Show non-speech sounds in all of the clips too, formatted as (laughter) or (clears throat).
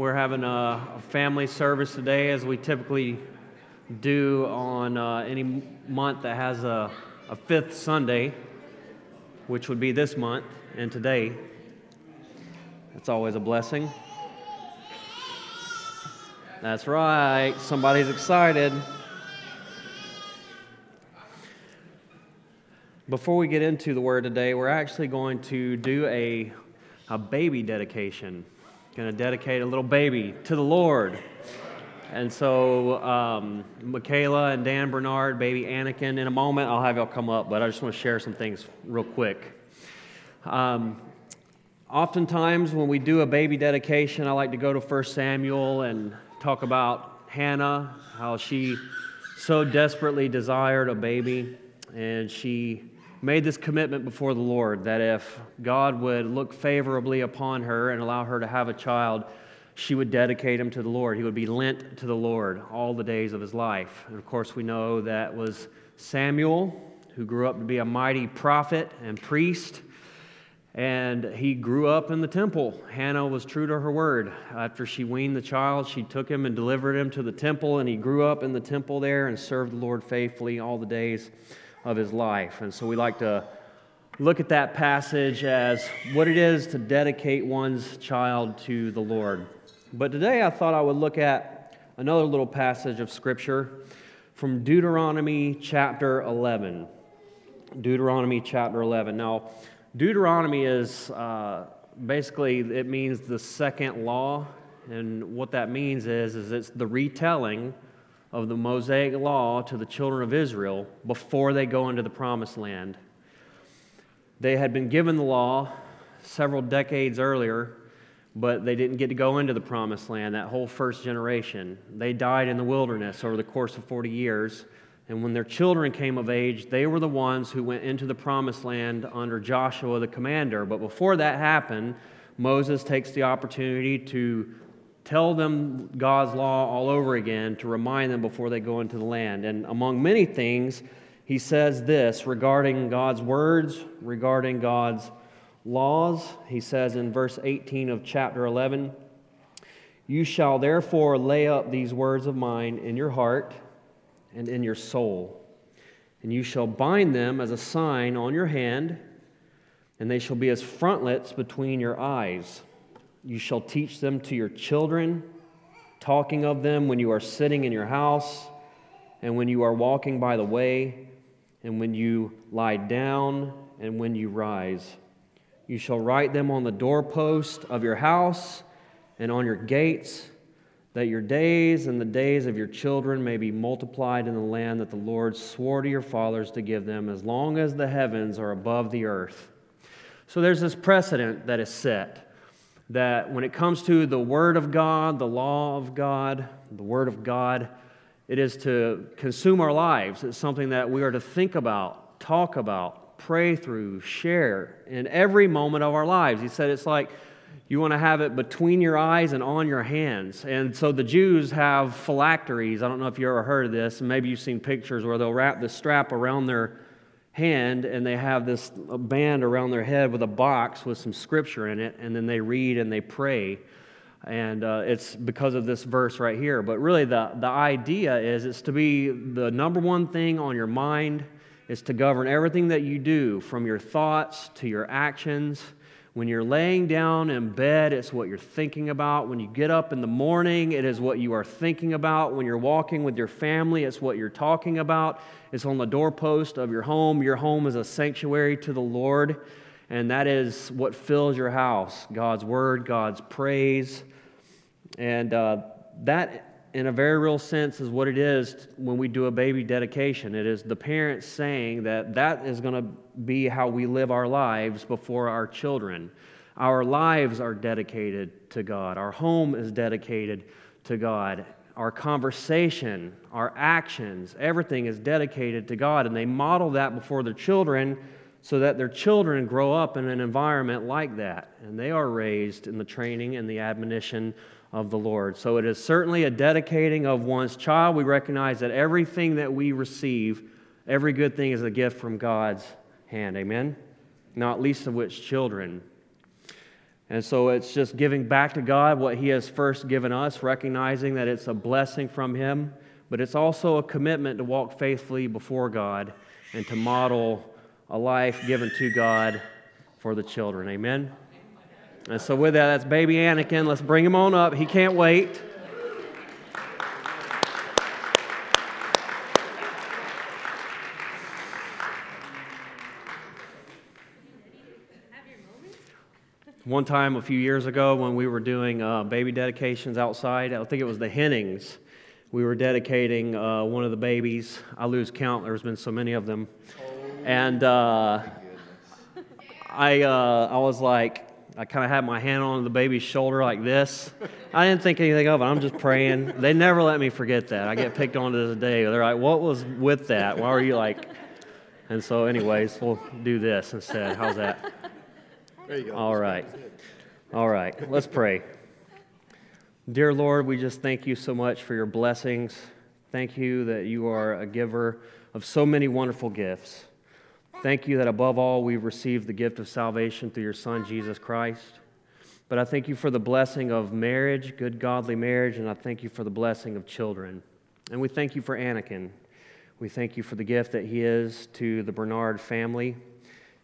we're having a, family service today, as we typically do on uh, any month that has a, a fifth Sunday, which would be this month and today. It's always a blessing. That's right, somebody's excited. Before we get into the word today, we're actually going to do a, a baby dedication. Going to dedicate a little baby to the Lord. And so, um, Michaela and Dan Bernard, baby Anakin, in a moment, I'll have y'all come up, but I just want to share some things real quick. Um, oftentimes, when we do a baby dedication, I like to go to 1 Samuel and talk about Hannah, how she so desperately desired a baby, and she made this commitment before the Lord that if God would look favorably upon her and allow her to have a child, she would dedicate him to the Lord. He would be lent to the Lord all the days of his life. And of course, we know that was Samuel, who grew up to be a mighty prophet and priest. And he grew up in the temple. Hannah was true to her word. After she weaned the child, she took him and delivered him to the temple, and he grew up in the temple there and served the Lord faithfully all the days of his life. And so we like to look at that passage as what it is to dedicate one's child to the Lord. But today I thought I would look at another little passage of Scripture from Deuteronomy chapter 11. Deuteronomy chapter 11. Now, Deuteronomy is uh, basically, it means the second law. And what that means is, is it's the retelling of the Mosaic law to the children of Israel before they go into the promised land. They had been given the law several decades earlier, but they didn't get to go into the promised land, that whole first generation. They died in the wilderness over the course of 40 years. And when their children came of age, they were the ones who went into the promised land under Joshua the commander. But before that happened, Moses takes the opportunity to tell them God's law all over again to remind them before they go into the land. And among many things, he says this regarding God's words, regarding God's laws. He says in verse 18 of chapter 11, You shall therefore lay up these words of mine in your heart and in your soul, and you shall bind them as a sign on your hand, and they shall be as frontlets between your eyes. You shall teach them to your children, talking of them when you are sitting in your house, and when you are walking by the way, and when you lie down, and when you rise. You shall write them on the doorpost of your house and on your gates, that your days and the days of your children may be multiplied in the land that the Lord swore to your fathers to give them, as long as the heavens are above the earth. So there's this precedent that is set that when it comes to the Word of God, the law of God, the Word of God, it is to consume our lives. It's something that we are to think about, talk about, pray through, share in every moment of our lives. He said it's like you want to have it between your eyes and on your hands. And so the Jews have phylacteries. I don't know if you ever heard of this, maybe you've seen pictures where they'll wrap the strap around their hand and they have this band around their head with a box with some scripture in it, and then they read and they pray. And uh, it's because of this verse right here. But really, the, the idea is it's to be the number one thing on your mind, is to govern everything that you do, from your thoughts to your actions when you're laying down in bed, it's what you're thinking about. When you get up in the morning, it is what you are thinking about. When you're walking with your family, it's what you're talking about. It's on the doorpost of your home. Your home is a sanctuary to the Lord, and that is what fills your house God's word, God's praise. And uh, that in a very real sense, is what it is when we do a baby dedication. It is the parents saying that that is going to be how we live our lives before our children. Our lives are dedicated to God, our home is dedicated to God. Our conversation, our actions, everything is dedicated to God. And they model that before their children so that their children grow up in an environment like that. And they are raised in the training and the admonition of the Lord. So it is certainly a dedicating of one's child. We recognize that everything that we receive, every good thing is a gift from God's hand. Amen? Not least of which children. And so it's just giving back to God what He has first given us, recognizing that it's a blessing from Him, but it's also a commitment to walk faithfully before God and to model a life given to God for the children. Amen? And so, with that, that's baby Anakin. Let's bring him on up. He can't wait. One time a few years ago when we were doing uh, baby dedications outside, I think it was the Hennings, we were dedicating uh, one of the babies. I lose count, there's been so many of them. And uh, I, uh, I was like, I kind of had my hand on the baby's shoulder like this. I didn't think anything of it. I'm just praying. They never let me forget that. I get picked on to this day. They're like, what was with that? Why were you like? And so, anyways, we'll do this instead. How's that? There you go. All right. All right. Let's pray. Dear Lord, we just thank you so much for your blessings. Thank you that you are a giver of so many wonderful gifts. Thank you that above all we've received the gift of salvation through your Son, Jesus Christ. But I thank you for the blessing of marriage, good godly marriage, and I thank you for the blessing of children. And we thank you for Anakin. We thank you for the gift that he is to the Bernard family.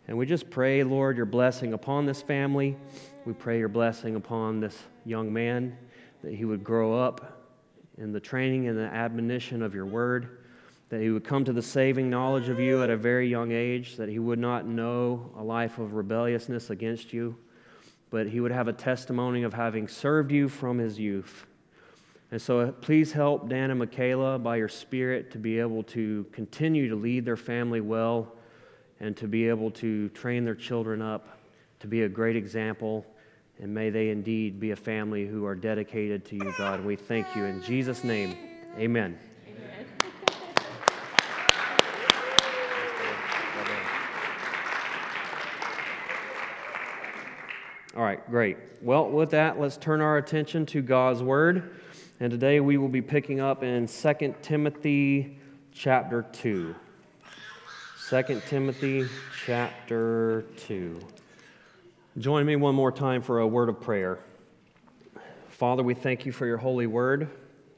And we just pray, Lord, your blessing upon this family. We pray your blessing upon this young man, that he would grow up in the training and the admonition of your word, that he would come to the saving knowledge of you at a very young age, that he would not know a life of rebelliousness against you, but he would have a testimony of having served you from his youth. And so uh, please help Dan and Michaela by your Spirit to be able to continue to lead their family well and to be able to train their children up to be a great example. And may they indeed be a family who are dedicated to you, God. We thank you in Jesus' name. Amen. All right, great. Well, with that, let's turn our attention to God's Word. And today we will be picking up in 2 Timothy chapter 2. 2 Timothy chapter 2. Join me one more time for a word of prayer. Father, we thank you for your holy word.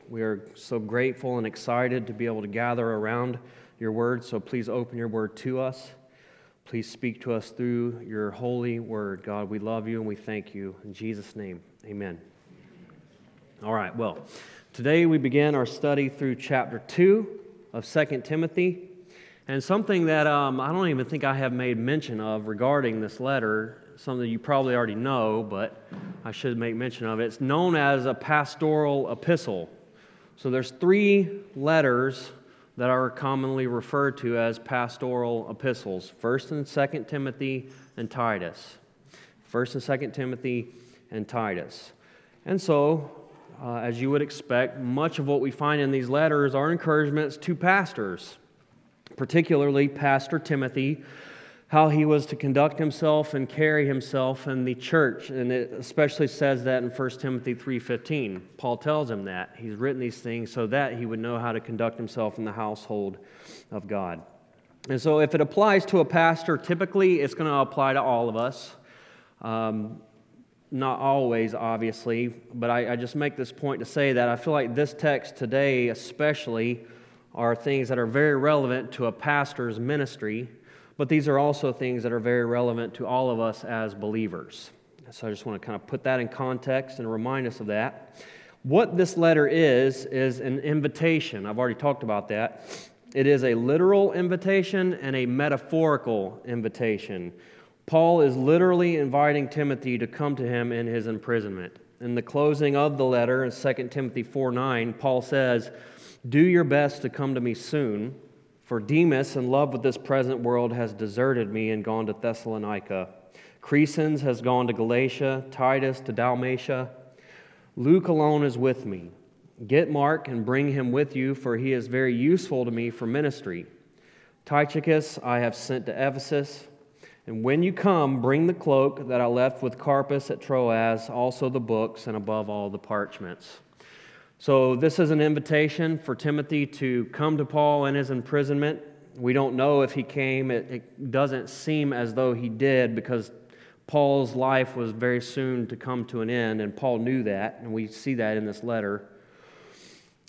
We are so grateful and excited to be able to gather around your word, so please open your word to us. Please speak to us through your holy word. God, we love you and we thank you. In Jesus' name, amen. All right, well, today we begin our study through chapter 2 of 2 Timothy. And something that um, I don't even think I have made mention of regarding this letter, something you probably already know, but I should make mention of it. It's known as a pastoral epistle. So there's three letters that are commonly referred to as pastoral epistles 1st and 2nd Timothy and Titus. 1st and 2nd Timothy and Titus. And so, uh, as you would expect, much of what we find in these letters are encouragements to pastors particularly Pastor Timothy, how he was to conduct himself and carry himself in the church. And it especially says that in 1 timothy 3.15 paul tells him that. He's written these things so that he would know how to conduct himself in the household of god. And so if it applies to a pastor typically it's going to apply to all of us. Um, not always obviously but I, I just make this point to say that i feel like this text today especially are things that are very relevant to a pastor's ministry, but these are also things that are very relevant to all of us as believers. So I just want to kind of put that in context and remind us of that. What this letter is, is an invitation. I've already talked about that. It is a literal invitation and a metaphorical invitation. Paul is literally inviting Timothy to come to him in his imprisonment. In the closing of the letter in 2 Timothy 4 9, Paul says, do your best to come to me soon, for Demas, in love with this present world, has deserted me and gone to Thessalonica. Crescens has gone to Galatia, Titus to Dalmatia. Luke alone is with me. Get Mark and bring him with you, for he is very useful to me for ministry. Tychicus I have sent to Ephesus. And when you come, bring the cloak that I left with Carpus at Troas, also the books, and above all the parchments. So, this is an invitation for Timothy to come to Paul in his imprisonment. We don't know if he came. It, it, doesn't seem as though he did because Paul's life was very soon to come to an end, and Paul knew that, and we see that in this letter.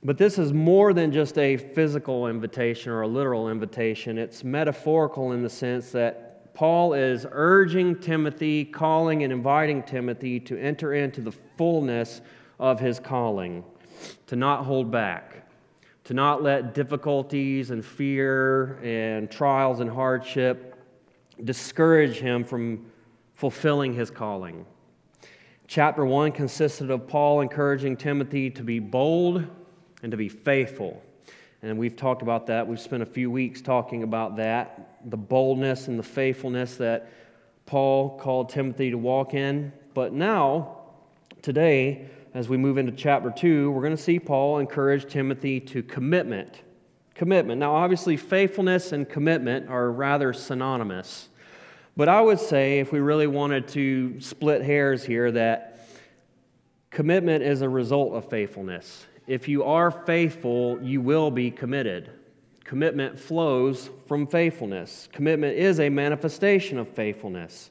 But this is more than just a physical invitation or a literal invitation. It's metaphorical in the sense that Paul is urging Timothy, calling and inviting Timothy to enter into the fullness of his calling, to not hold back, to not let difficulties and fear and trials and hardship discourage him from fulfilling his calling. Chapter 1 consisted of Paul encouraging Timothy to be bold and to be faithful. And we've talked about that. We've spent a few weeks talking about that the boldness and the faithfulness that Paul called Timothy to walk in. But now, today, as we move into chapter 2, we're going to see Paul encourage Timothy to commitment. Commitment. Now, obviously, faithfulness and commitment are rather synonymous. But I would say, if we really wanted to split hairs here, that commitment is a result of faithfulness. If you are faithful, you will be committed. Commitment flows from faithfulness. Commitment is a manifestation of faithfulness.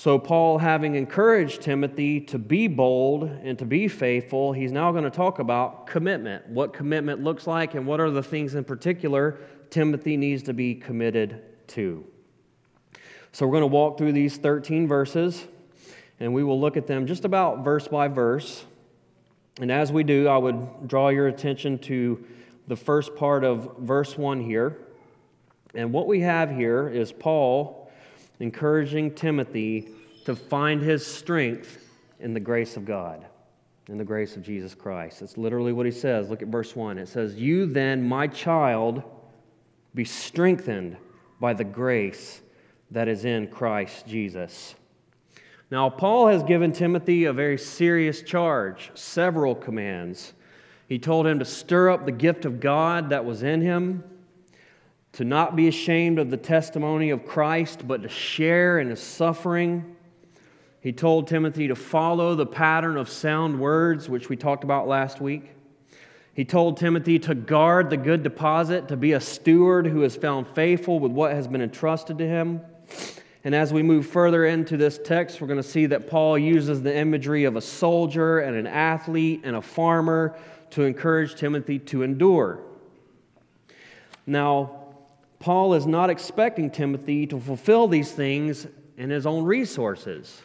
So, Paul, having encouraged Timothy to be bold and to be faithful, he's now going to talk about commitment, what commitment looks like, and what are the things in particular Timothy needs to be committed to. So we're going to walk through these 13 verses and we will look at them just about verse by verse. And as we do, I would draw your attention to the first part of verse 1 here. And what we have here is Paul encouraging Timothy to find his strength in the grace of God, in the grace of Jesus Christ. That's literally what he says. Look at verse 1. It says, You then, my child, be strengthened by the grace that is in Christ Jesus. Now, Paul has given Timothy a very serious charge, several commands. He told him to stir up the gift of God that was in him, to not be ashamed of the testimony of Christ, but to share in his suffering. He told Timothy to follow the pattern of sound words, which we talked about last week. He told Timothy to guard the good deposit, to be a steward who has found faithful with what has been entrusted to him. And as we move further into this text, we're going to see that Paul uses the imagery of a soldier and an athlete and a farmer to encourage Timothy to endure. Now, Paul is not expecting Timothy to fulfill these things in his own resources.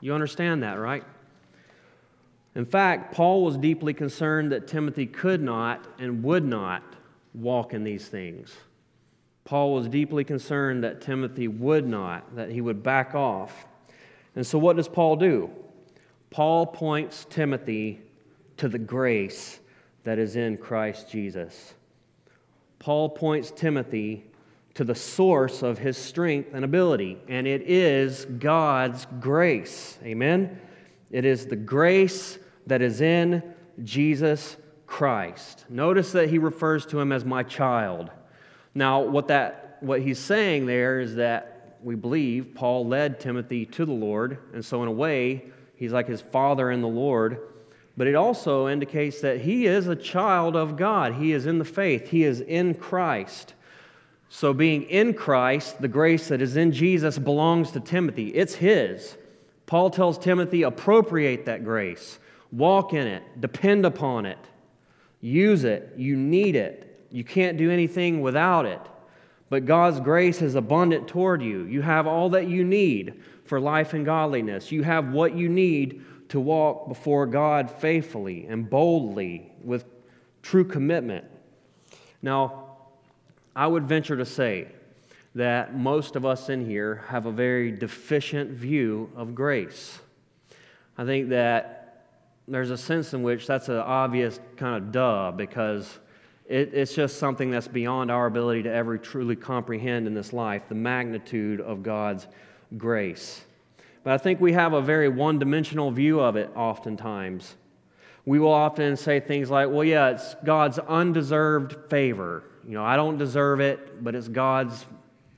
You understand that, right? In fact, Paul was deeply concerned that Timothy could not and would not walk in these things. Paul was deeply concerned that Timothy would not, that he would back off. And so, what does Paul do? Paul points Timothy to the grace that is in Christ Jesus. Paul points Timothy to the source of his strength and ability, and it is God's grace. Amen? It is the grace that is in Jesus Christ. Notice that he refers to him as my child. Now, what, that, what he's saying there is that we believe Paul led Timothy to the Lord, and so in a way, he's like his father in the Lord. But it also indicates that he is a child of God. He is in the faith, he is in Christ. So, being in Christ, the grace that is in Jesus belongs to Timothy. It's his. Paul tells Timothy, appropriate that grace, walk in it, depend upon it, use it. You need it. You can't do anything without it. But God's grace is abundant toward you. You have all that you need for life and godliness. You have what you need to walk before God faithfully and boldly with true commitment. Now, I would venture to say that most of us in here have a very deficient view of grace. I think that there's a sense in which that's an obvious kind of duh because it, it's just something that's beyond our ability to ever truly comprehend in this life the magnitude of God's grace. But I think we have a very one dimensional view of it oftentimes. We will often say things like, well, yeah, it's God's undeserved favor. You know, I don't deserve it, but it's God's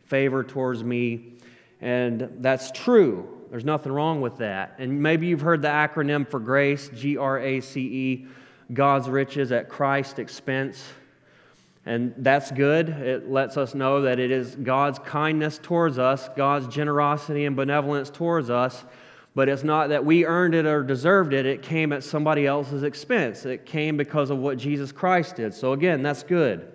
favor towards me. And that's true. There's nothing wrong with that. And maybe you've heard the acronym for GRACE, G R A C E, God's riches at Christ's expense. And that's good. It lets us know that it is God's kindness towards us, God's generosity and benevolence towards us. But it's not that we earned it or deserved it. It came at somebody else's expense. It came because of what Jesus Christ did. So, again, that's good.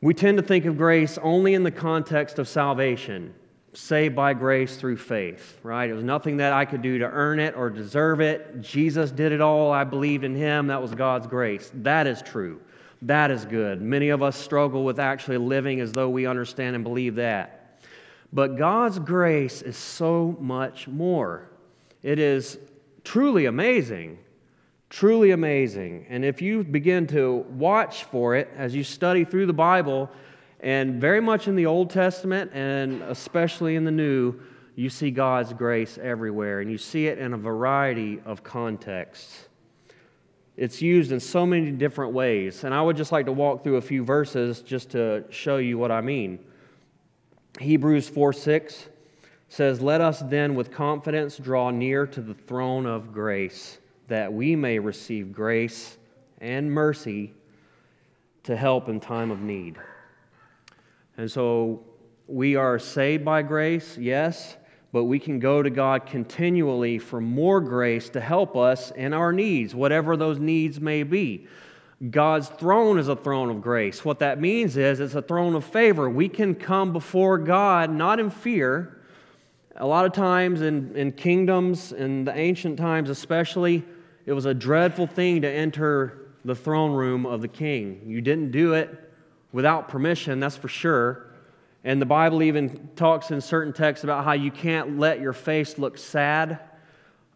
We tend to think of grace only in the context of salvation, saved by grace through faith, right? It was nothing that I could do to earn it or deserve it. Jesus did it all. I believed in him. That was God's grace. That is true. That is good. Many of us struggle with actually living as though we understand and believe that. But God's grace is so much more. It is truly amazing. Truly amazing. And if you begin to watch for it as you study through the Bible, and very much in the Old Testament and especially in the New, you see God's grace everywhere, and you see it in a variety of contexts. It's used in so many different ways. And I would just like to walk through a few verses just to show you what I mean. Hebrews 4 6 says, Let us then with confidence draw near to the throne of grace, that we may receive grace and mercy to help in time of need. And so we are saved by grace, yes, but we can go to God continually for more grace to help us in our needs, whatever those needs may be. God's throne is a throne of grace. What that means is it's a throne of favor. We can come before God not in fear. A lot of times in, in kingdoms, in the ancient times especially, it was a dreadful thing to enter the throne room of the king. You didn't do it without permission, that's for sure. And the Bible even talks in certain texts about how you can't let your face look sad.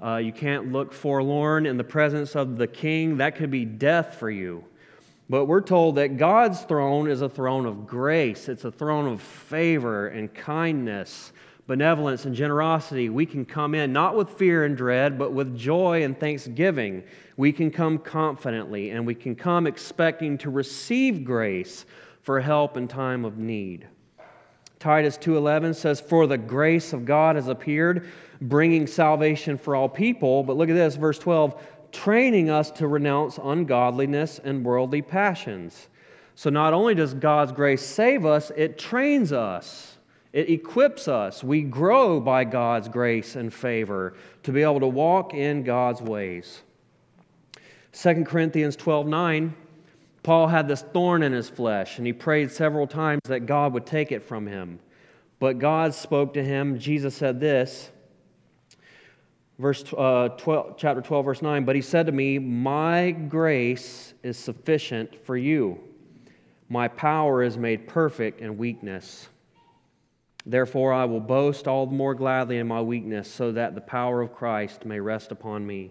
Uh, you can't look forlorn in the presence of the king. That could be death for you. But we're told that God's throne is a throne of grace, it's a throne of favor and kindness, benevolence and generosity. We can come in not with fear and dread, but with joy and thanksgiving. We can come confidently and we can come expecting to receive grace for help in time of need. Titus 2:11 says for the grace of God has appeared bringing salvation for all people but look at this verse 12 training us to renounce ungodliness and worldly passions. So not only does God's grace save us it trains us. It equips us. We grow by God's grace and favor to be able to walk in God's ways. 2 Corinthians 12 9 Paul had this thorn in his flesh, and he prayed several times that God would take it from him. But God spoke to him. Jesus said this, verse uh, 12, chapter 12, verse 9. But he said to me, My grace is sufficient for you. My power is made perfect in weakness. Therefore, I will boast all the more gladly in my weakness, so that the power of Christ may rest upon me.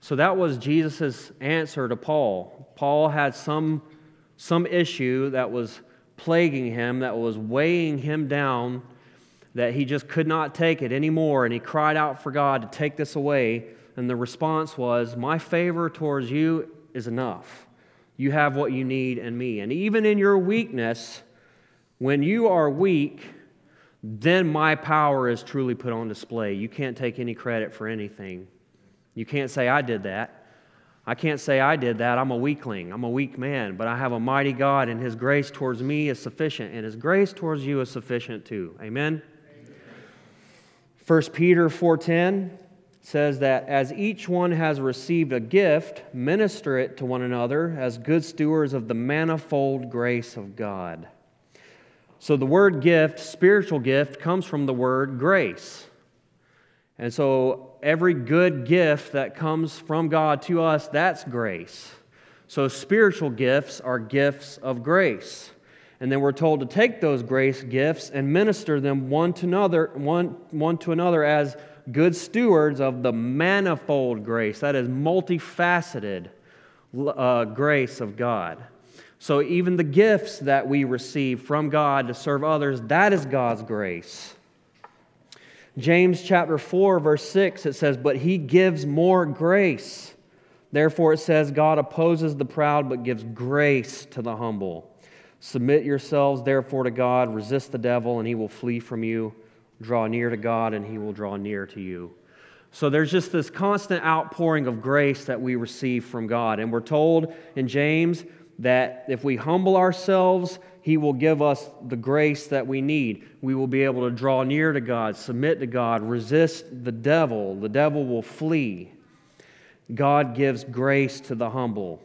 So that was Jesus' answer to Paul. Paul had some, some issue that was plaguing him, that was weighing him down, that he just could not take it anymore. And he cried out for God to take this away. And the response was, My favor towards you is enough. You have what you need in me. And even in your weakness, when you are weak, then my power is truly put on display. You can't take any credit for anything. You can't say, I did that. I can't say I did that. I'm a weakling. I'm a weak man. But I have a mighty God, and His grace towards me is sufficient, and His grace towards you is sufficient too. Amen? Amen. 1 Peter 4.10 says that as each one has received a gift, minister it to one another as good stewards of the manifold grace of God. So the word gift, spiritual gift, comes from the word grace. And so every good gift that comes from God to us, that's grace. So spiritual gifts are gifts of grace. And then we're told to take those grace gifts and minister them one to another, one, one to another as good stewards of the manifold grace, that is multifaceted uh, grace of God. So even the gifts that we receive from God to serve others, that is God's grace. James chapter 4, verse 6, it says, But he gives more grace. Therefore, it says, God opposes the proud, but gives grace to the humble. Submit yourselves, therefore, to God. Resist the devil, and he will flee from you. Draw near to God, and he will draw near to you. So there's just this constant outpouring of grace that we receive from God. And we're told in James that if we humble ourselves, He will give us the grace that we need. We will be able to draw near to God, submit to God, resist the devil. The devil will flee. God gives grace to the humble.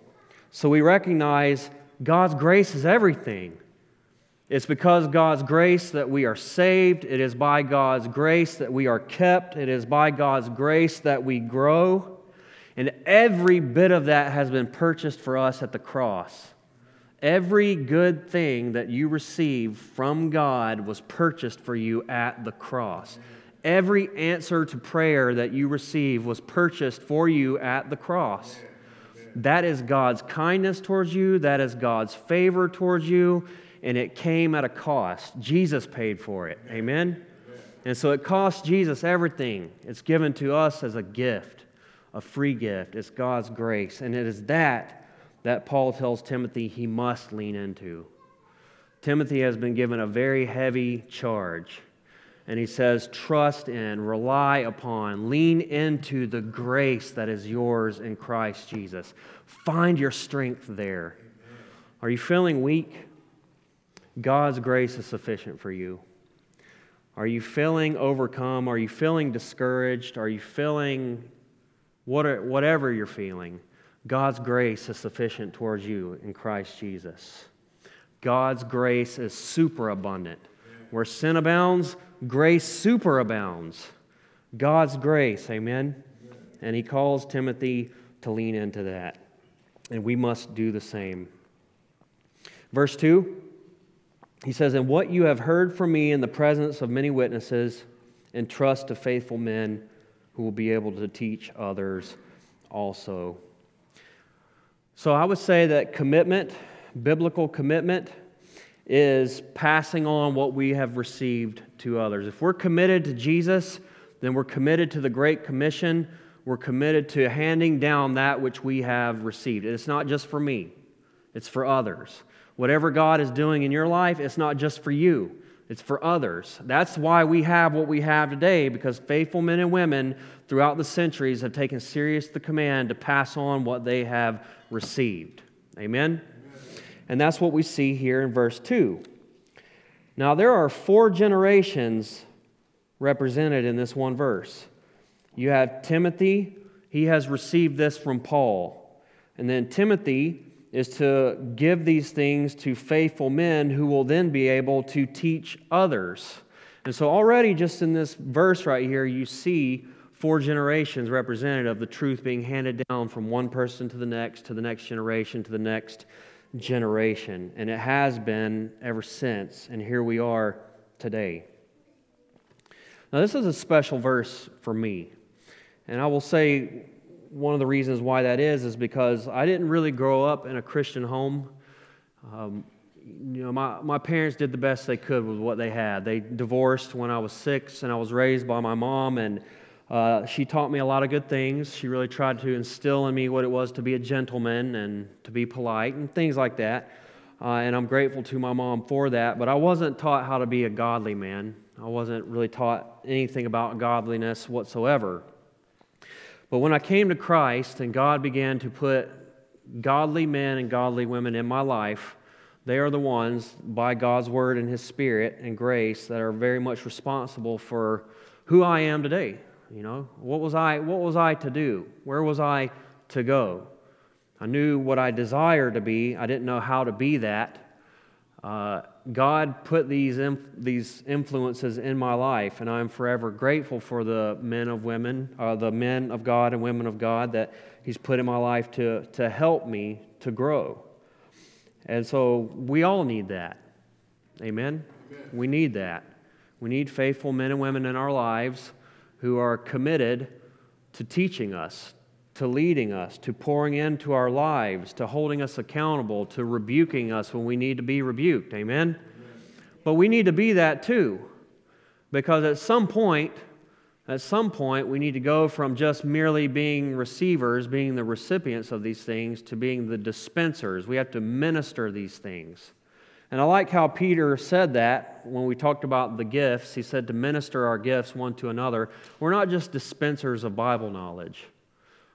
So we recognize God's grace is everything. It's because God's grace that we are saved. It is by God's grace that we are kept. It is by God's grace that we grow. And every bit of that has been purchased for us at the cross. Every good thing that you receive from God was purchased for you at the cross. Every answer to prayer that you receive was purchased for you at the cross. That is God's kindness towards you, that is God's favor towards you, and it came at a cost. Jesus paid for it. Amen? And so it cost Jesus everything. It's given to us as a gift a free gift. It's God's grace. And it is that that Paul tells Timothy he must lean into. Timothy has been given a very heavy charge. And he says, trust in, rely upon, lean into the grace that is yours in Christ Jesus. Find your strength there. Are you feeling weak? God's grace is sufficient for you. Are you feeling overcome? Are you feeling discouraged? Are you feeling whatever you're feeling, God's grace is sufficient towards you in Christ Jesus. God's grace is superabundant. Where sin abounds, grace superabounds. God's grace, amen? And he calls Timothy to lean into that. And we must do the same. Verse 2, he says, And what you have heard from me in the presence of many witnesses, entrust to faithful men who will be able to teach others also. So I would say that commitment, biblical commitment, is passing on what we have received to others. If we're committed to Jesus, then we're committed to the Great Commission. We're committed to handing down that which we have received. It's not just for me, it's for others. Whatever God is doing in your life, it's not just for you, it's for others. That's why we have what we have today, because faithful men and women throughout the centuries have taken serious the command to pass on what they have received. Amen? And that's what we see here in verse 2. Now, there are four generations represented in this one verse. You have Timothy, he has received this from Paul. And then Timothy is to give these things to faithful men who will then be able to teach others. And so, already just in this verse right here, you see four generations represented of the truth being handed down from one person to the next, to the next generation, to the next generation. And it has been ever since. And here we are today. Now, this is a special verse for me. And I will say one of the reasons why that is is because I didn't really grow up in a Christian home. Um, you know, my, my parents did the best they could with what they had. They divorced when I was six, and I was raised by my mom, and uh, she taught me a lot of good things. She really tried to instill in me what it was to be a gentleman and to be polite and things like that. Uh, and I'm grateful to my mom for that. But I wasn't taught how to be a godly man. I wasn't really taught anything about godliness whatsoever. But when I came to Christ and God began to put godly men and godly women in my life, they are the ones, by God's word and His Spirit and grace, that are very much responsible for who I am today. You know, what was I, what was I to do? Where was I to go? I knew what I desired to be. I didn't know how to be that. Uh, God put these, inf- these influences in my life, and I'm forever grateful for the men of women, uh, the men of God and women of God that He's put in my life to, to help me to grow. And so we all need that. Amen? Amen? We need that. We need faithful men and women in our lives who are committed to teaching us, to leading us, to pouring into our lives, to holding us accountable, to rebuking us when we need to be rebuked. Amen? But we need to be that too. Because at some point, at some point, we need to go from just merely being receivers, being the recipients of these things, to being the dispensers. We have to minister these things. And I like how Peter said that when we talked about the gifts. He said to minister our gifts one to another. We're not just dispensers of Bible knowledge.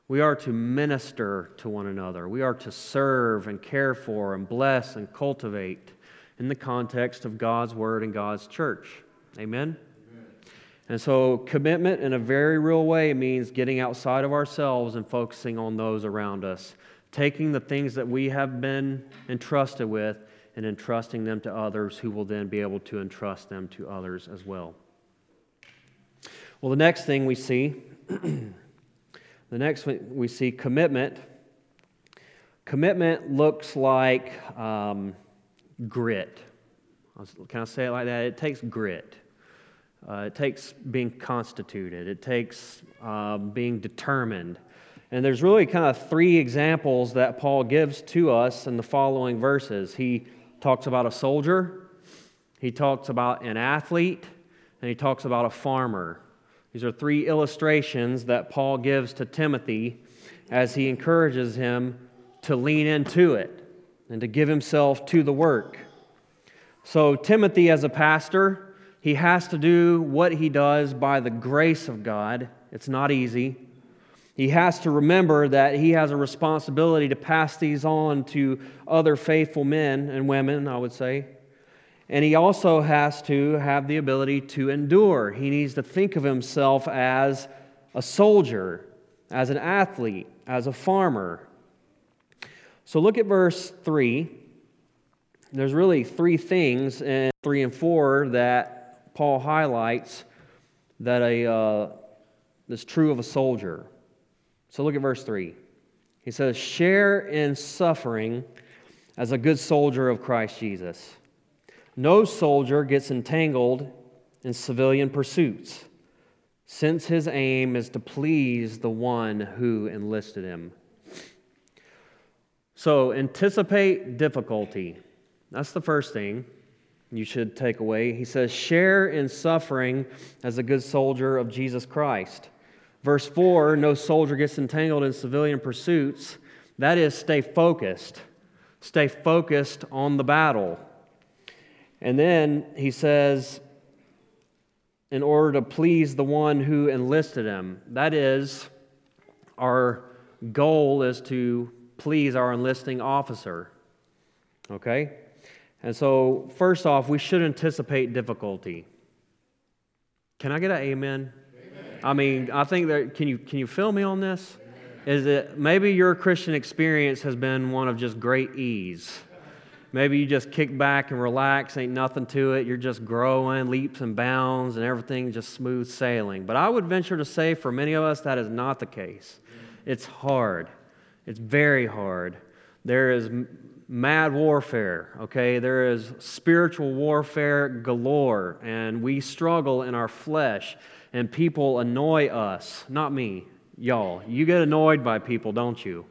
We are to minister to one another. We are to serve and care for and bless and cultivate in the context of God's Word and God's church. Amen? Amen? And so, commitment in a very real way means getting outside of ourselves and focusing on those around us, taking the things that we have been entrusted with and entrusting them to others who will then be able to entrust them to others as well. Well, the next thing we see, (clears throat) the next one we see commitment. Commitment looks like um, grit. Can I say it like that? It takes grit. Uh, it takes being constituted. It takes uh, being determined. And there's really kind of three examples that Paul gives to us in the following verses. He talks about a soldier, he talks about an athlete, and he talks about a farmer. These are three illustrations that Paul gives to Timothy as he encourages him to lean into it and to give himself to the work. So, Timothy, as a pastor, he has to do what he does by the grace of God. It's not easy. He has to remember that he has a responsibility to pass these on to other faithful men and women, I would say. And he also has to have the ability to endure. He needs to think of himself as a soldier, as an athlete, as a farmer. So look at verse 3. There's really three things in 3 and 4 that Paul highlights that a, uh, is true of a soldier. So look at verse 3. He says, Share in suffering as a good soldier of Christ Jesus. No soldier gets entangled in civilian pursuits, since his aim is to please the one who enlisted him. So, anticipate difficulty. That's the first thing you should take away. He says, Share in suffering as a good soldier of Jesus Christ. Verse 4 No soldier gets entangled in civilian pursuits. That is, stay focused. Stay focused on the battle. And then he says, in order to please the one who enlisted him. That is, our goal is to please our enlisting officer. Okay? And so, first off, we should anticipate difficulty. Can I get an amen? amen. I mean, I think that, can you, can you fill me on this? Amen. Is it maybe your Christian experience has been one of just great ease? Maybe you just kick back and relax, ain't nothing to it. You're just growing leaps and bounds, and everything just smooth sailing. But I would venture to say for many of us, that is not the case. It's hard, it's very hard. There is mad warfare, okay? There is spiritual warfare galore, and we struggle in our flesh, and people annoy us. Not me, y'all. You get annoyed by people, don't you?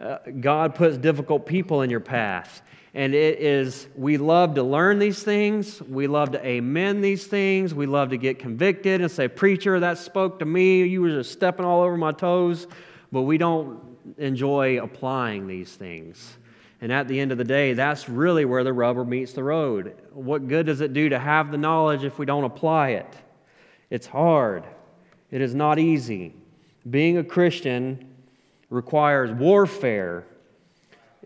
Uh, God puts difficult people in your path. And it is, we love to learn these things. We love to amen these things. We love to get convicted and say, Preacher, that spoke to me. You were just stepping all over my toes. But we don't enjoy applying these things. And at the end of the day, that's really where the rubber meets the road. What good does it do to have the knowledge if we don't apply it? It's hard, it is not easy. Being a Christian requires warfare,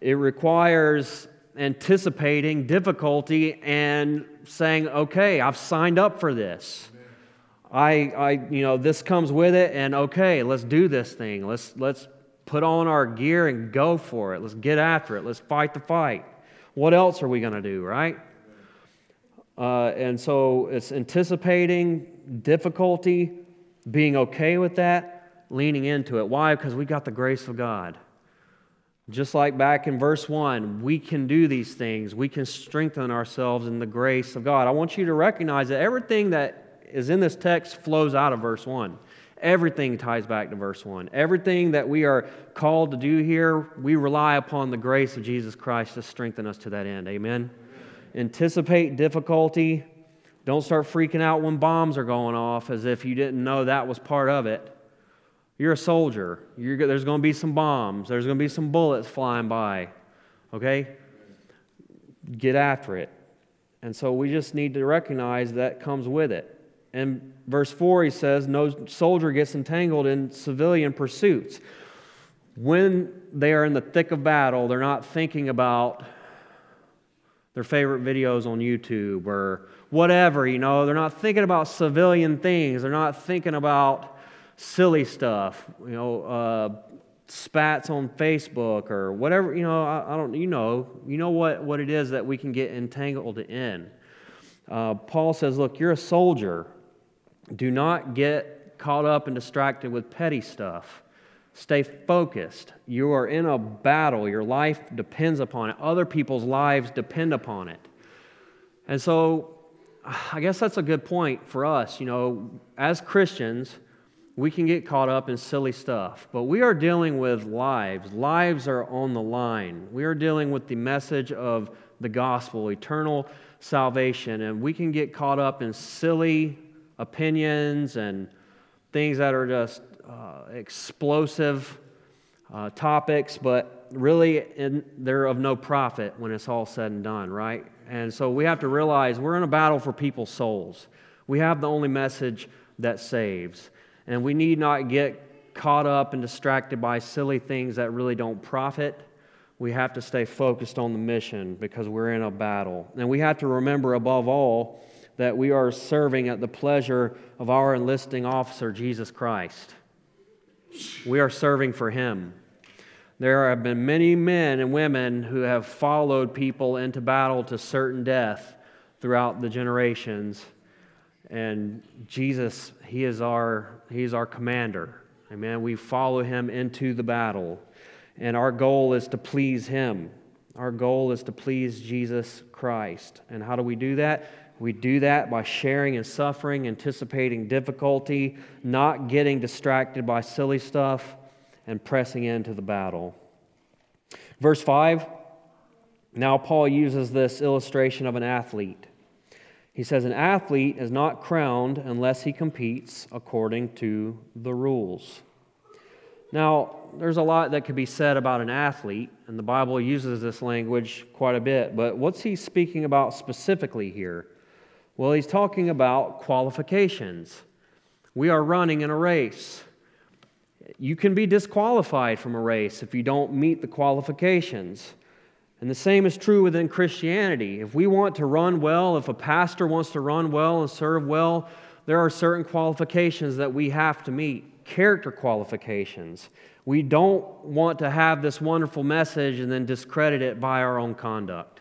it requires anticipating difficulty and saying, okay, I've signed up for this. I, I, you know, this comes with it, and okay, let's do this thing. Let's, let's put on our gear and go for it. Let's get after it. Let's fight the fight. What else are we going to do, right? Uh, and so it's anticipating difficulty, being okay with that, leaning into it. Why? Because we got the grace of God. Just like back in verse 1, we can do these things. We can strengthen ourselves in the grace of God. I want you to recognize that everything that is in this text flows out of verse 1. Everything ties back to verse 1. Everything that we are called to do here, we rely upon the grace of Jesus Christ to strengthen us to that end. Amen. Amen. Anticipate difficulty. Don't start freaking out when bombs are going off as if you didn't know that was part of it. You're a soldier. You're, there's going to be some bombs, there's going to be some bullets flying by. Okay? Get after it. And so we just need to recognize that comes with it. And verse 4, he says, No soldier gets entangled in civilian pursuits. when they are in the thick of battle, they're not thinking about their favorite videos on YouTube or whatever, you know. They're not thinking about civilian things. They're not thinking about silly stuff, you know, uh, spats on Facebook or whatever, you know, I, I, don't, you know, you know what, what it is that we can get entangled in. Uh, Paul says, look, you're a soldier. Do not get caught up and distracted with petty stuff. Stay focused. You are in a battle. Your life depends upon it. Other people's lives depend upon it. And so I guess that's a good point for us. You know, as Christians, we can get caught up in silly stuff, but we are dealing with lives. Lives are on the line. We are dealing with the message of the gospel, eternal salvation, and we can get caught up in silly opinions and things that are just uh, explosive uh, topics, but really in, they're of no profit when it's all said and done, right? And so we have to realize we're in a battle for people's souls. We have the only message that saves. And we need not get caught up and distracted by silly things that really don't profit. We have to stay focused on the mission because we're in a battle. And we have to remember, above all, that we are serving at the pleasure of our enlisting officer, Jesus Christ. We are serving for him. There have been many men and women who have followed people into battle to certain death throughout the generations. And Jesus, he is our, he is our commander. Amen. We follow him into the battle. And our goal is to please him. Our goal is to please Jesus Christ. And how do we do that? We do that by sharing and suffering, anticipating difficulty, not getting distracted by silly stuff, and pressing into the battle. Verse 5 now Paul uses this illustration of an athlete. He says, An athlete is not crowned unless he competes according to the rules. Now, there's a lot that could be said about an athlete, and the Bible uses this language quite a bit, but what's he speaking about specifically here? Well, he's talking about qualifications. We are running in a race. You can be disqualified from a race if you don't meet the qualifications. And the same is true within Christianity. If we want to run well, if a pastor wants to run well and serve well, there are certain qualifications that we have to meet, character qualifications. We don't want to have this wonderful message and then discredit it by our own conduct,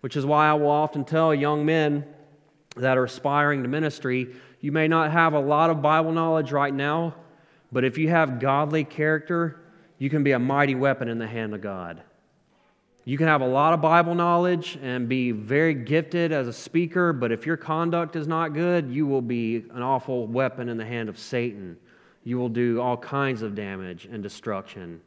which is why I will often tell young men that are aspiring to ministry, you may not have a lot of Bible knowledge right now, but if you have godly character, you can be a mighty weapon in the hand of God. You can have a lot of Bible knowledge and be very gifted as a speaker, but if your conduct is not good, you will be an awful weapon in the hand of Satan. You will do all kinds of damage and destruction.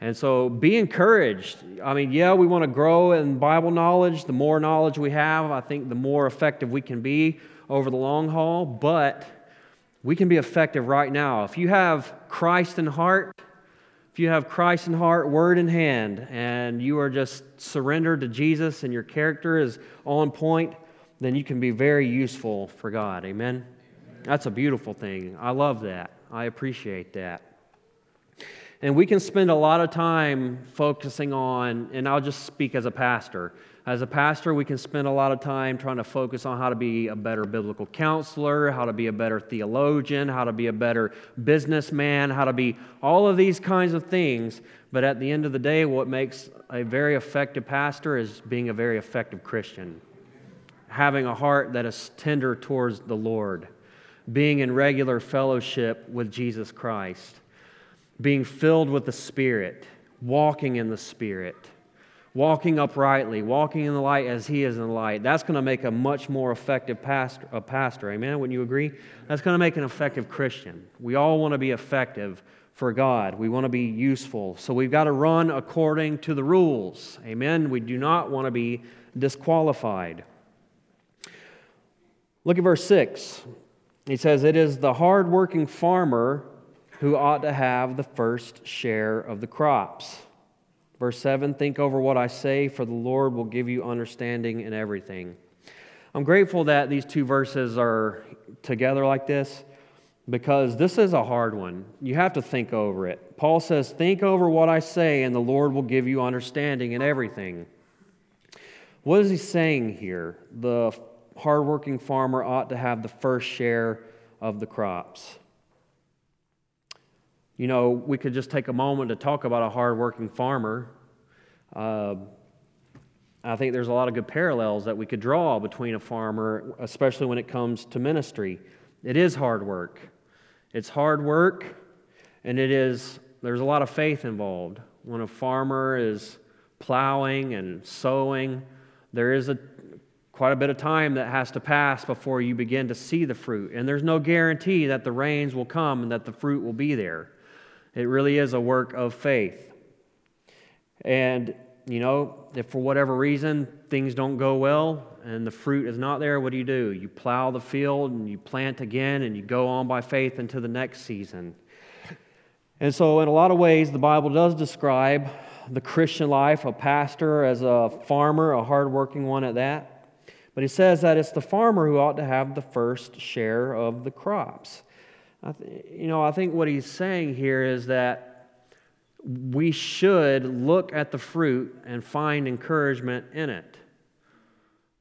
And so be encouraged. I mean, yeah, we want to grow in Bible knowledge. The more knowledge we have, I think the more effective we can be over the long haul, but we can be effective right now. If you have Christ in heart, if you have Christ in heart, word in hand, and you are just surrendered to Jesus and your character is on point, then you can be very useful for God. Amen? That's a beautiful thing. I love that. I appreciate that. And we can spend a lot of time focusing on, and I'll just speak as a pastor. As a pastor, we can spend a lot of time trying to focus on how to be a better biblical counselor, how to be a better theologian, how to be a better businessman, how to be all of these kinds of things. But at the end of the day, what makes a very effective pastor is being a very effective Christian, having a heart that is tender towards the Lord, being in regular fellowship with Jesus Christ being filled with the Spirit, walking in the Spirit, walking uprightly, walking in the light as He is in the light. That's going to make a much more effective pastor, a pastor. Amen? Wouldn't you agree? That's going to make an effective Christian. We all want to be effective for God. We want to be useful. So we've got to run according to the rules. Amen? We do not want to be disqualified. Look at verse 6. He says, It is the hardworking farmer who ought to have the first share of the crops. Verse 7 Think over what I say, for the Lord will give you understanding in everything. I'm grateful that these two verses are together like this because this is a hard one. You have to think over it. Paul says, Think over what I say, and the Lord will give you understanding in everything. What is he saying here? The hardworking farmer ought to have the first share of the crops. You know, we could just take a moment to talk about a hardworking farmer. Uh, I think there's a lot of good parallels that we could draw between a farmer, especially when it comes to ministry. It is hard work. It's hard work, and it is, there's a lot of faith involved. When a farmer is plowing and sowing, there is a, quite a bit of time that has to pass before you begin to see the fruit. And there's no guarantee that the rains will come and that the fruit will be there. It really is a work of faith. And, you know, if for whatever reason things don't go well and the fruit is not there, what do you do? You plow the field and you plant again and you go on by faith into the next season. And so, in a lot of ways, the Bible does describe the Christian life, a pastor as a farmer, a hardworking one at that. But he says that it's the farmer who ought to have the first share of the crops. Th- you know, I think what he's saying here is that we should look at the fruit and find encouragement in it.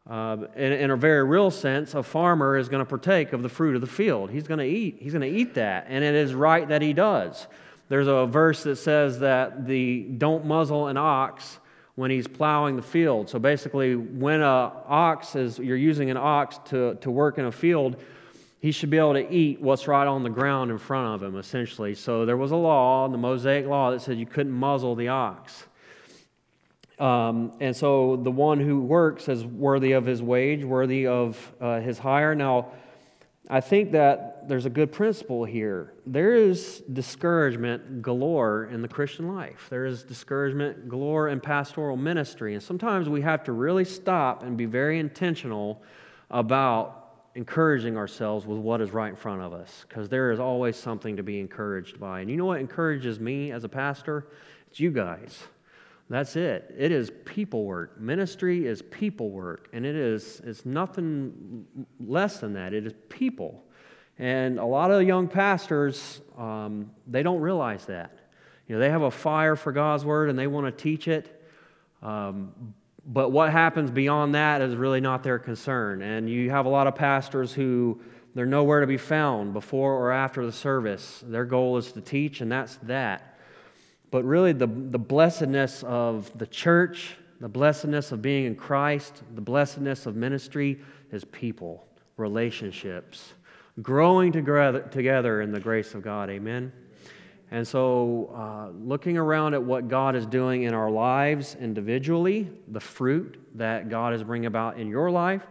Uh, in, in, a very real sense, a farmer is going to partake of the fruit of the field. He's going to eat. He's going to eat that, and it is right that he does. There's a verse that says that the don't muzzle an ox when he's plowing the field. So basically, when a ox is you're using an ox to, to work in a field, he should be able to eat what's right on the ground in front of him, essentially. So there was a law, the Mosaic law, that said you couldn't muzzle the ox. Um, and so the one who works is worthy of his wage, worthy of uh, his hire. Now, I think that there's a good principle here. There is discouragement galore in the Christian life. There is discouragement galore in pastoral ministry. And sometimes we have to really stop and be very intentional about encouraging ourselves with what is right in front of us because there is always something to be encouraged by. And you know what encourages me as a pastor? It's you guys. That's it. It is people work. Ministry is people work, and it is it's nothing less than that. It is people, and a lot of young pastors um, they don't realize that. You know, they have a fire for God's word and they want to teach it, um, but what happens beyond that is really not their concern. And you have a lot of pastors who they're nowhere to be found before or after the service. Their goal is to teach, and that's that. But really, the, the blessedness of the church, the blessedness of being in Christ, the blessedness of ministry is people, relationships, growing together, together in the grace of God. Amen. And so, uh, looking around at what God is doing in our lives individually, the fruit that God is bringing about in your life,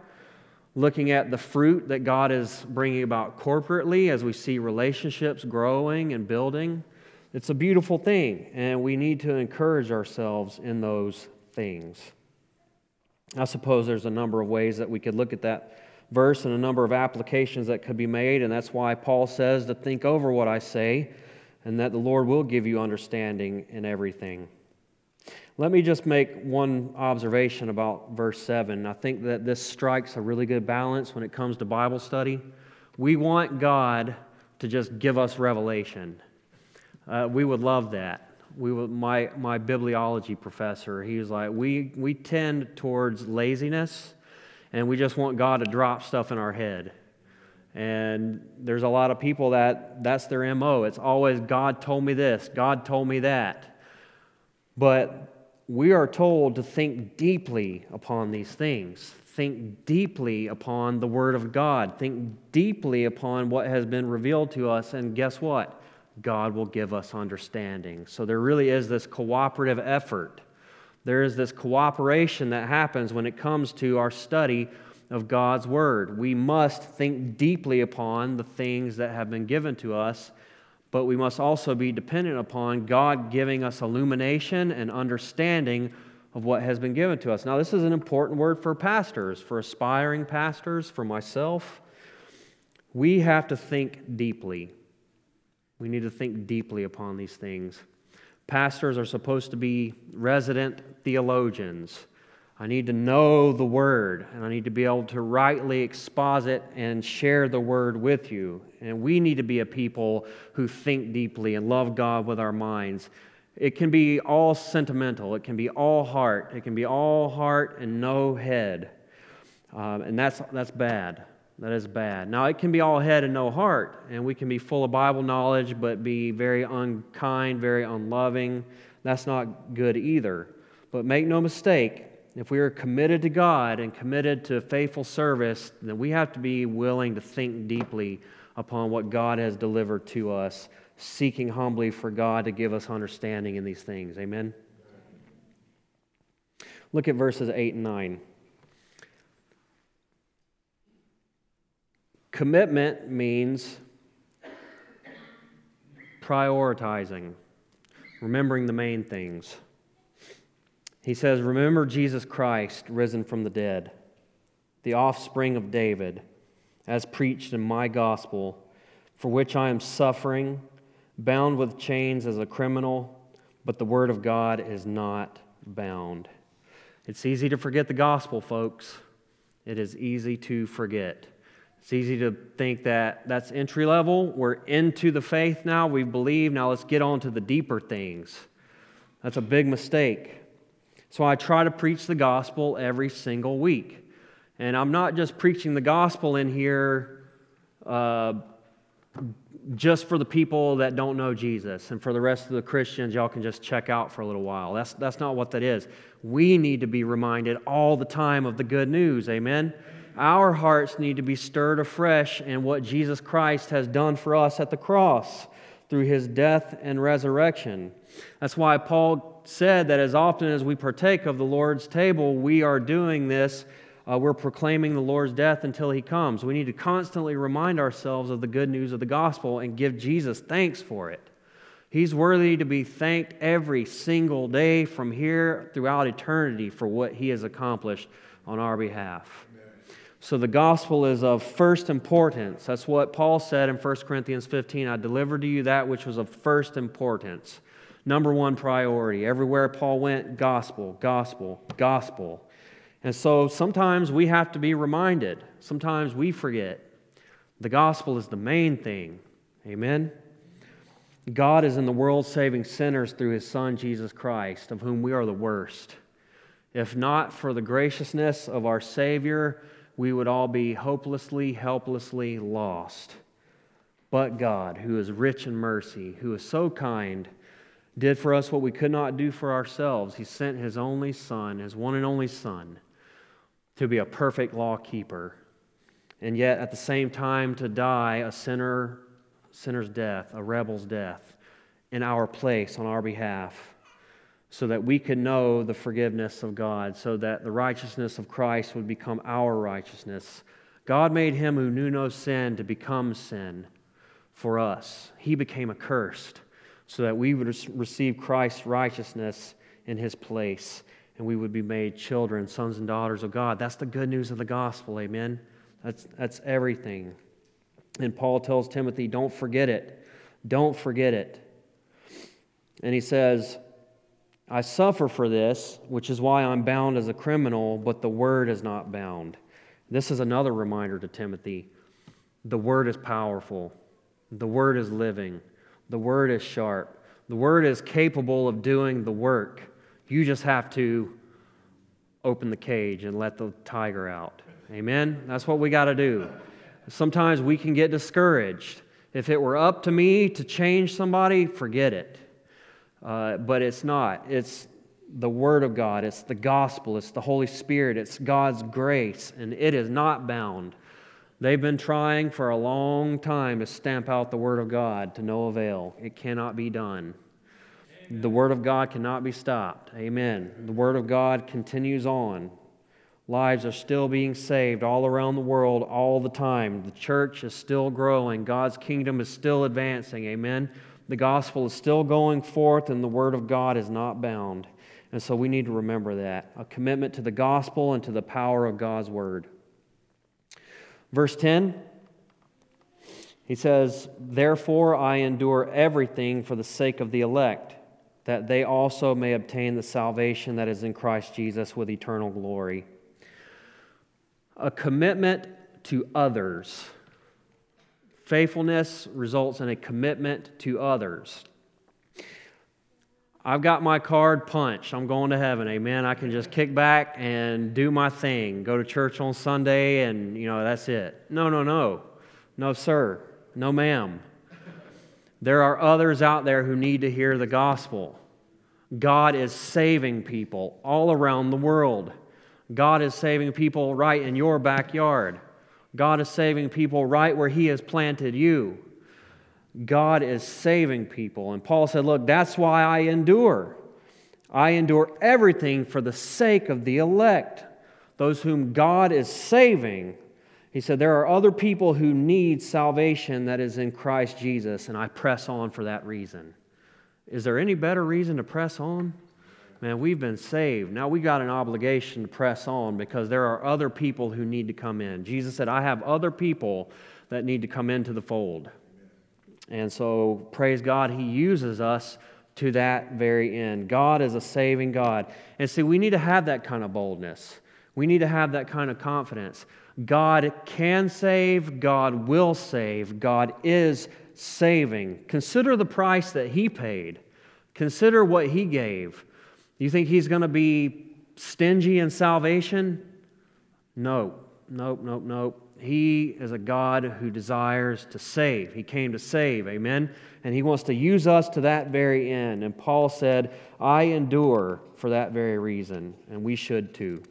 looking at the fruit that God is bringing about corporately as we see relationships growing and building, it's a beautiful thing, and we need to encourage ourselves in those things. I suppose there's a number of ways that we could look at that verse and a number of applications that could be made, and that's why Paul says to think over what I say and that the Lord will give you understanding in everything. Let me just make one observation about verse 7. I think that this strikes a really good balance when it comes to Bible study. We want God to just give us revelation. Uh, we would love that. We would, my, my bibliology professor, he was like, we, we tend towards laziness and we just want God to drop stuff in our head. And there's a lot of people that that's their MO. It's always God told me this, God told me that. But we are told to think deeply upon these things. Think deeply upon the Word of God. Think deeply upon what has been revealed to us. And guess what? God will give us understanding. So there really is this cooperative effort. There is this cooperation that happens when it comes to our study of God's Word. We must think deeply upon the things that have been given to us, but we must also be dependent upon God giving us illumination and understanding of what has been given to us. Now, this is an important word for pastors, for aspiring pastors, for myself. We have to think deeply. We need to think deeply upon these things. Pastors are supposed to be resident theologians I need to know the Word, and I need to be able to rightly exposit and share the Word with you. And we need to be a people who think deeply and love God with our minds. It can be all sentimental, it can be all heart, it can be all heart and no head. Um, and that's, that's bad. That is bad. Now, it can be all head and no heart, and we can be full of Bible knowledge but be very unkind, very unloving. That's not good either. But make no mistake, if we are committed to God and committed to faithful service, then we have to be willing to think deeply upon what God has delivered to us, seeking humbly for God to give us understanding in these things. Amen? Look at verses 8 and 9. Commitment means prioritizing, remembering the main things. He says, Remember Jesus Christ, risen from the dead, the offspring of David, as preached in my gospel, for which I am suffering, bound with chains as a criminal, but the word of God is not bound. It's easy to forget the gospel, folks. It is easy to forget. It's easy to think that that's entry level. We're into the faith now. We believe. Now let's get on to the deeper things. That's a big mistake. So I try to preach the gospel every single week. And I'm not just preaching the gospel in here uh, just for the people that don't know Jesus. And for the rest of the Christians, y'all can just check out for a little while. That's, that's not what that is. We need to be reminded all the time of the good news. Amen? Our hearts need to be stirred afresh in what Jesus Christ has done for us at the cross through his death and resurrection. That's why Paul said that as often as we partake of the Lord's table, we are doing this. Uh, we're proclaiming the Lord's death until he comes. We need to constantly remind ourselves of the good news of the gospel and give Jesus thanks for it. He's worthy to be thanked every single day from here throughout eternity for what he has accomplished on our behalf. So the gospel is of first importance. That's what Paul said in 1 Corinthians 15. I delivered to you that which was of first importance. Number one priority. Everywhere Paul went, gospel, gospel, gospel. And so sometimes we have to be reminded. Sometimes we forget. The gospel is the main thing. Amen? God is in the world saving sinners through his Son, Jesus Christ, of whom we are the worst. If not for the graciousness of our Savior, we would all be hopelessly, helplessly lost. But God, who is rich in mercy, who is so kind, did for us what we could not do for ourselves. He sent His only Son, His one and only Son, to be a perfect law keeper, and yet at the same time to die a sinner, sinner's death, a rebel's death, in our place on our behalf so that we could know the forgiveness of God, so that the righteousness of Christ would become our righteousness. God made him who knew no sin to become sin for us. He became accursed so that we would receive Christ's righteousness in his place and we would be made children, sons and daughters of God. That's the good news of the gospel, amen? That's, that's everything. And Paul tells Timothy, don't forget it. Don't forget it. And he says, I suffer for this, which is why I'm bound as a criminal, but the word is not bound. This is another reminder to Timothy. The word is powerful, the word is living, the word is sharp, the word is capable of doing the work. You just have to open the cage and let the tiger out. Amen? That's what we got to do. Sometimes we can get discouraged. If it were up to me to change somebody, forget it. Uh, but it's not. It's the Word of God, it's the gospel, it's the Holy Spirit, it's God's grace, and it is not bound. They've been trying for a long time to stamp out the Word of God to no avail. It cannot be done. Amen. The Word of God cannot be stopped. Amen. The Word of God continues on. Lives are still being saved all around the world all the time. The church is still growing. God's kingdom is still advancing. Amen. The gospel is still going forth and the word of God is not bound. And so we need to remember that a commitment to the gospel and to the power of God's word. Verse 10 he says, Therefore I endure everything for the sake of the elect, that they also may obtain the salvation that is in Christ Jesus with eternal glory. A commitment to others. Faithfulness results in a commitment to others. I've got my card punched. I'm going to heaven. Amen. I can just kick back and do my thing. Go to church on Sunday and, you know, that's it. No, no, no. No, sir. No, ma'am. There are others out there who need to hear the gospel. God is saving people all around the world. God is saving people right in your backyard. God is saving people right where He has planted you. God is saving people. And Paul said, Look, that's why I endure. I endure everything for the sake of the elect, those whom God is saving. He said, There are other people who need salvation that is in Christ Jesus, and I press on for that reason. Is there any better reason to press on? Man, we've been saved. Now we got an obligation to press on because there are other people who need to come in. Jesus said, I have other people that need to come into the fold. And so, praise God, He uses us to that very end. God is a saving God. And see, we need to have that kind of boldness. We need to have that kind of confidence. God can save, God will save, God is saving. Consider the price that He paid, consider what He gave. You think He's going to be stingy in salvation? No, nope, nope, nope. He is a God who desires to save. He came to save, amen? And He wants to use us to that very end. And Paul said, I endure for that very reason, and we should too.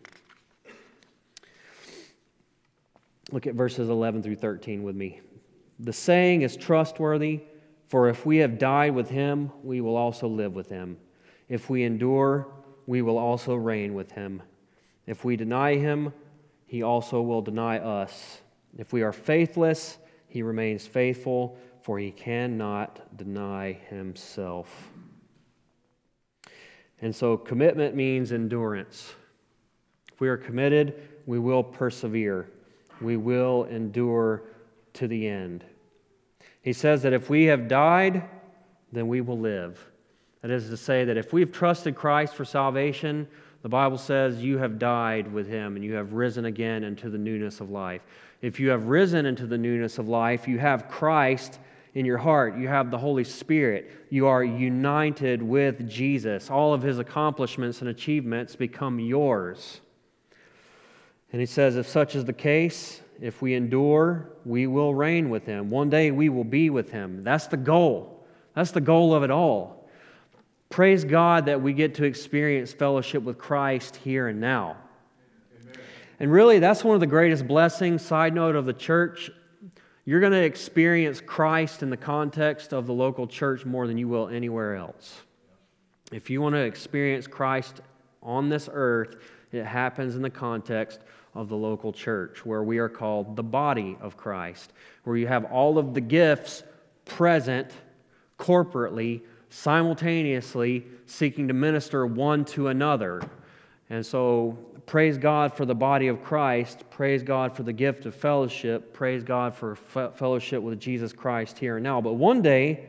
Look at verses 11 through 13 with me. The saying is trustworthy, for if we have died with Him, we will also live with Him. If we endure, we will also reign with Him. If we deny Him, he also will deny us. If we are faithless, he remains faithful, for he cannot deny himself. And so, commitment means endurance. If we are committed, we will persevere, we will endure to the end. He says that if we have died, then we will live. That is to say, that if we've trusted Christ for salvation, the Bible says you have died with him and you have risen again into the newness of life. If you have risen into the newness of life, you have Christ in your heart. You have the Holy Spirit. You are united with Jesus. All of his accomplishments and achievements become yours. And he says, if such is the case, if we endure, we will reign with him. One day we will be with him. That's the goal. That's the goal of it all. Praise God that we get to experience fellowship with Christ here and now. Amen. And really, that's one of the greatest blessings, side note of the church. You're going to experience Christ in the context of the local church more than you will anywhere else. If you want to experience Christ on this earth, it happens in the context of the local church, where we are called the body of Christ, where you have all of the gifts present corporately simultaneously seeking to minister one to another. And so, praise God for the body of Christ. Praise God for the gift of fellowship. Praise God for fellowship with Jesus Christ here and now. But one day,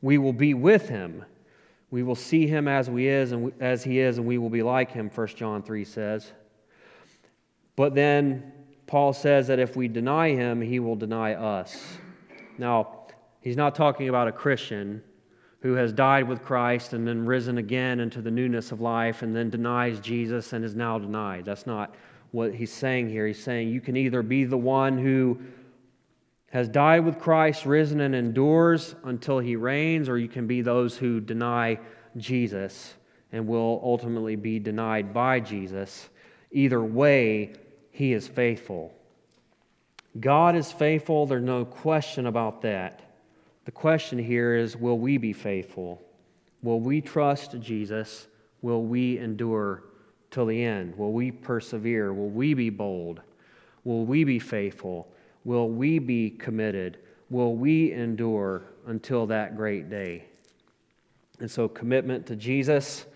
we will be with him. We will see him as we is and we, as he is, and we will be like him, 1 John 3 says. But then Paul says that if we deny him, he will deny us. Now, he's not talking about a Christian who has died with Christ and then risen again into the newness of life and then denies Jesus and is now denied. That's not what he's saying here. He's saying you can either be the one who has died with Christ, risen, and endures until he reigns, or you can be those who deny Jesus and will ultimately be denied by Jesus. Either way, he is faithful. God is faithful, there's no question about that. The question here is will we be faithful? Will we trust Jesus? Will we endure till the end? Will we persevere? Will we be bold? Will we be faithful? Will we be committed? Will we endure until that great day? And so, commitment to Jesus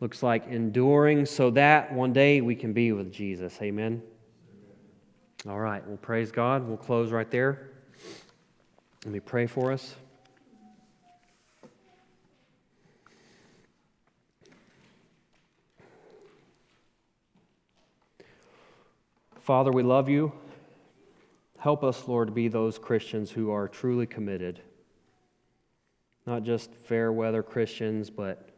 looks like enduring so that one day we can be with Jesus. Amen. All right, well, praise God. We'll close right there. Let me pray for us. Father, we love you. Help us, Lord, to be those Christians who are truly committed. Not just fair weather Christians, but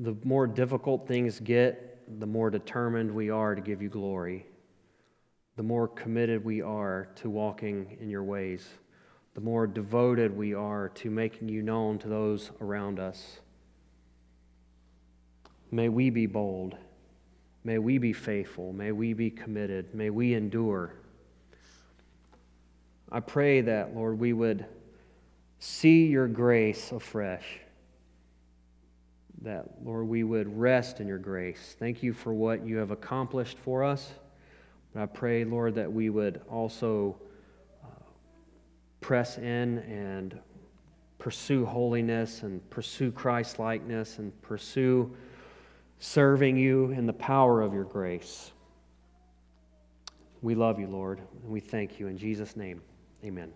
the more difficult things get, the more determined we are to give you glory, the more committed we are to walking in your ways. The more devoted we are to making you known to those around us. May we be bold. May we be faithful. May we be committed. May we endure. I pray that, Lord, we would see your grace afresh. That, Lord, we would rest in your grace. Thank you for what you have accomplished for us. But I pray, Lord, that we would also press in and pursue holiness and pursue Christ likeness and pursue serving you in the power of your grace. We love you, Lord, and we thank you. In Jesus' name, amen.